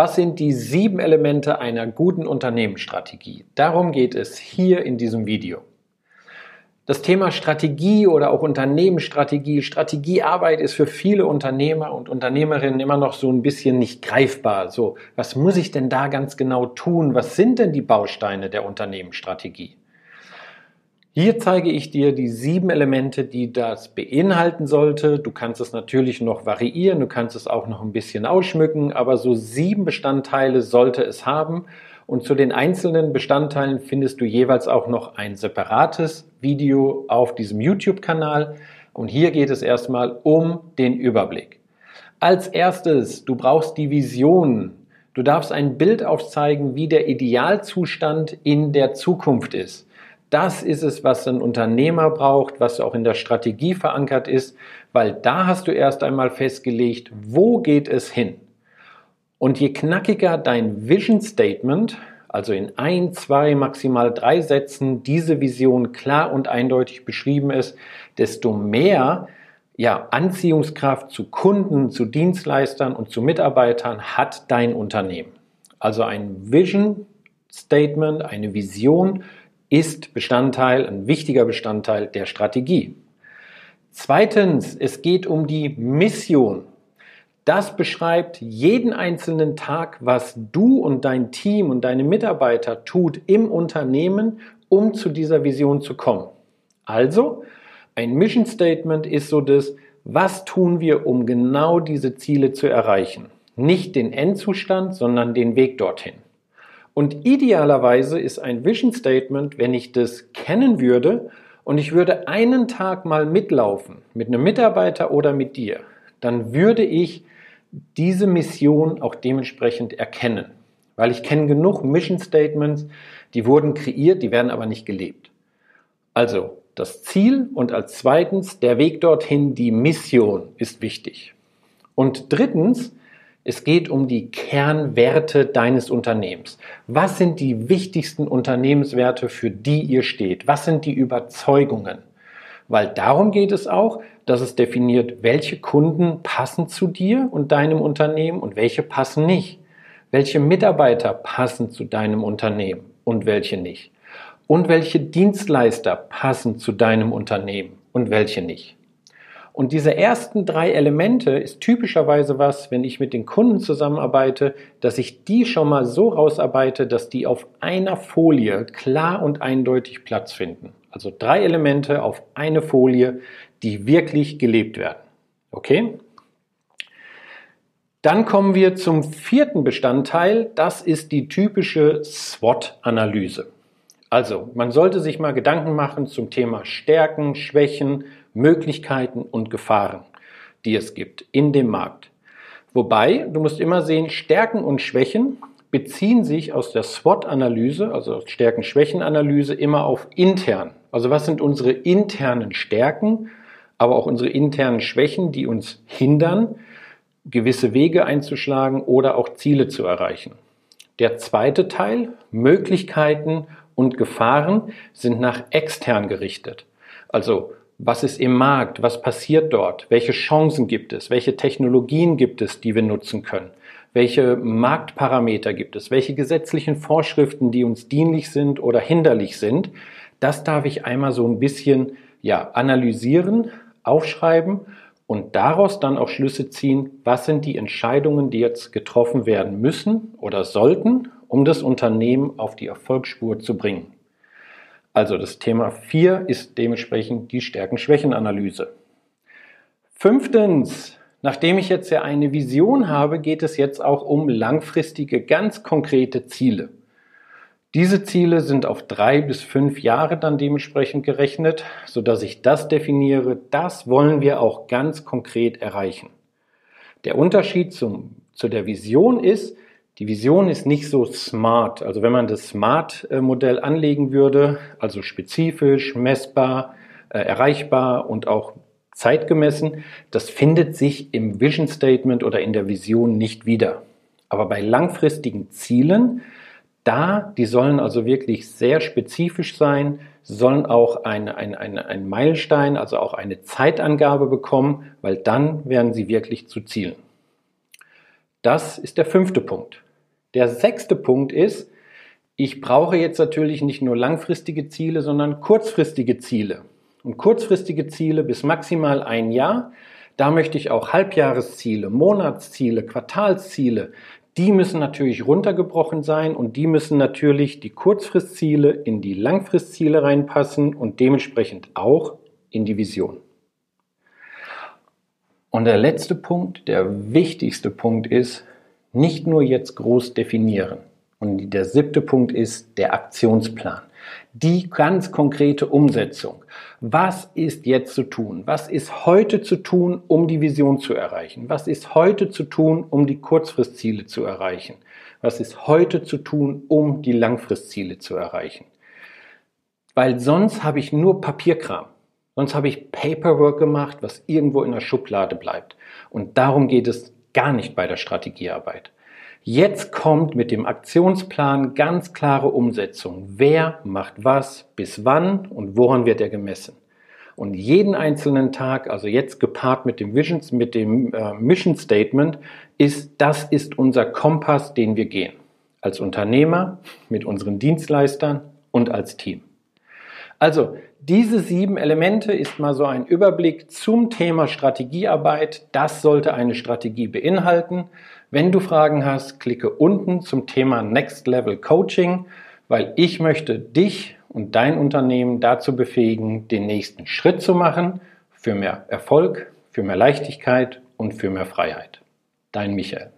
Was sind die sieben Elemente einer guten Unternehmensstrategie? Darum geht es hier in diesem Video. Das Thema Strategie oder auch Unternehmensstrategie, Strategiearbeit ist für viele Unternehmer und Unternehmerinnen immer noch so ein bisschen nicht greifbar. So, was muss ich denn da ganz genau tun? Was sind denn die Bausteine der Unternehmensstrategie? Hier zeige ich dir die sieben Elemente, die das beinhalten sollte. Du kannst es natürlich noch variieren, du kannst es auch noch ein bisschen ausschmücken, aber so sieben Bestandteile sollte es haben. Und zu den einzelnen Bestandteilen findest du jeweils auch noch ein separates Video auf diesem YouTube-Kanal. Und hier geht es erstmal um den Überblick. Als erstes, du brauchst die Vision. Du darfst ein Bild aufzeigen, wie der Idealzustand in der Zukunft ist. Das ist es, was ein Unternehmer braucht, was auch in der Strategie verankert ist, weil da hast du erst einmal festgelegt, wo geht es hin. Und je knackiger dein Vision Statement, also in ein, zwei, maximal drei Sätzen diese Vision klar und eindeutig beschrieben ist, desto mehr ja, Anziehungskraft zu Kunden, zu Dienstleistern und zu Mitarbeitern hat dein Unternehmen. Also ein Vision Statement, eine Vision ist Bestandteil, ein wichtiger Bestandteil der Strategie. Zweitens, es geht um die Mission. Das beschreibt jeden einzelnen Tag, was du und dein Team und deine Mitarbeiter tut im Unternehmen, um zu dieser Vision zu kommen. Also, ein Mission Statement ist so das, was tun wir, um genau diese Ziele zu erreichen? Nicht den Endzustand, sondern den Weg dorthin. Und idealerweise ist ein Vision Statement, wenn ich das kennen würde und ich würde einen Tag mal mitlaufen mit einem Mitarbeiter oder mit dir, dann würde ich diese Mission auch dementsprechend erkennen. Weil ich kenne genug Mission Statements, die wurden kreiert, die werden aber nicht gelebt. Also das Ziel und als zweitens der Weg dorthin, die Mission ist wichtig. Und drittens, es geht um die Kernwerte deines Unternehmens. Was sind die wichtigsten Unternehmenswerte, für die ihr steht? Was sind die Überzeugungen? Weil darum geht es auch, dass es definiert, welche Kunden passen zu dir und deinem Unternehmen und welche passen nicht. Welche Mitarbeiter passen zu deinem Unternehmen und welche nicht. Und welche Dienstleister passen zu deinem Unternehmen und welche nicht. Und diese ersten drei Elemente ist typischerweise was, wenn ich mit den Kunden zusammenarbeite, dass ich die schon mal so rausarbeite, dass die auf einer Folie klar und eindeutig Platz finden. Also drei Elemente auf eine Folie, die wirklich gelebt werden. Okay? Dann kommen wir zum vierten Bestandteil. Das ist die typische SWOT-Analyse. Also, man sollte sich mal Gedanken machen zum Thema Stärken, Schwächen, Möglichkeiten und Gefahren, die es gibt in dem Markt. Wobei, du musst immer sehen, Stärken und Schwächen beziehen sich aus der SWOT-Analyse, also aus Stärken-Schwächen-Analyse, immer auf intern. Also was sind unsere internen Stärken, aber auch unsere internen Schwächen, die uns hindern, gewisse Wege einzuschlagen oder auch Ziele zu erreichen. Der zweite Teil, Möglichkeiten und Gefahren, sind nach extern gerichtet. Also was ist im Markt, was passiert dort, welche Chancen gibt es, welche Technologien gibt es, die wir nutzen können, welche Marktparameter gibt es, welche gesetzlichen Vorschriften, die uns dienlich sind oder hinderlich sind. Das darf ich einmal so ein bisschen ja, analysieren, aufschreiben und daraus dann auch Schlüsse ziehen, was sind die Entscheidungen, die jetzt getroffen werden müssen oder sollten, um das Unternehmen auf die Erfolgsspur zu bringen. Also das Thema 4 ist dementsprechend die Stärken-Schwächen-Analyse. Fünftens, nachdem ich jetzt ja eine Vision habe, geht es jetzt auch um langfristige, ganz konkrete Ziele. Diese Ziele sind auf drei bis fünf Jahre dann dementsprechend gerechnet, so dass ich das definiere. Das wollen wir auch ganz konkret erreichen. Der Unterschied zum, zu der Vision ist, die Vision ist nicht so smart. Also wenn man das Smart-Modell anlegen würde, also spezifisch, messbar, äh, erreichbar und auch zeitgemessen, das findet sich im Vision Statement oder in der Vision nicht wieder. Aber bei langfristigen Zielen da, die sollen also wirklich sehr spezifisch sein, sollen auch ein, ein, ein, ein Meilenstein, also auch eine Zeitangabe bekommen, weil dann werden sie wirklich zu Zielen. Das ist der fünfte Punkt. Der sechste Punkt ist, ich brauche jetzt natürlich nicht nur langfristige Ziele, sondern kurzfristige Ziele. Und kurzfristige Ziele bis maximal ein Jahr, da möchte ich auch Halbjahresziele, Monatsziele, Quartalsziele, die müssen natürlich runtergebrochen sein und die müssen natürlich die Kurzfristziele in die Langfristziele reinpassen und dementsprechend auch in die Vision. Und der letzte Punkt, der wichtigste Punkt ist, nicht nur jetzt groß definieren. Und der siebte Punkt ist der Aktionsplan. Die ganz konkrete Umsetzung. Was ist jetzt zu tun? Was ist heute zu tun, um die Vision zu erreichen? Was ist heute zu tun, um die Kurzfristziele zu erreichen? Was ist heute zu tun, um die Langfristziele zu erreichen? Weil sonst habe ich nur Papierkram. Sonst habe ich Paperwork gemacht, was irgendwo in der Schublade bleibt. Und darum geht es gar nicht bei der Strategiearbeit. Jetzt kommt mit dem Aktionsplan ganz klare Umsetzung. Wer macht was, bis wann und woran wird er gemessen? Und jeden einzelnen Tag, also jetzt gepaart mit dem Vision, mit dem äh, Mission Statement, ist, das ist unser Kompass, den wir gehen. Als Unternehmer, mit unseren Dienstleistern und als Team. Also, diese sieben Elemente ist mal so ein Überblick zum Thema Strategiearbeit. Das sollte eine Strategie beinhalten. Wenn du Fragen hast, klicke unten zum Thema Next Level Coaching, weil ich möchte dich und dein Unternehmen dazu befähigen, den nächsten Schritt zu machen für mehr Erfolg, für mehr Leichtigkeit und für mehr Freiheit. Dein Michael.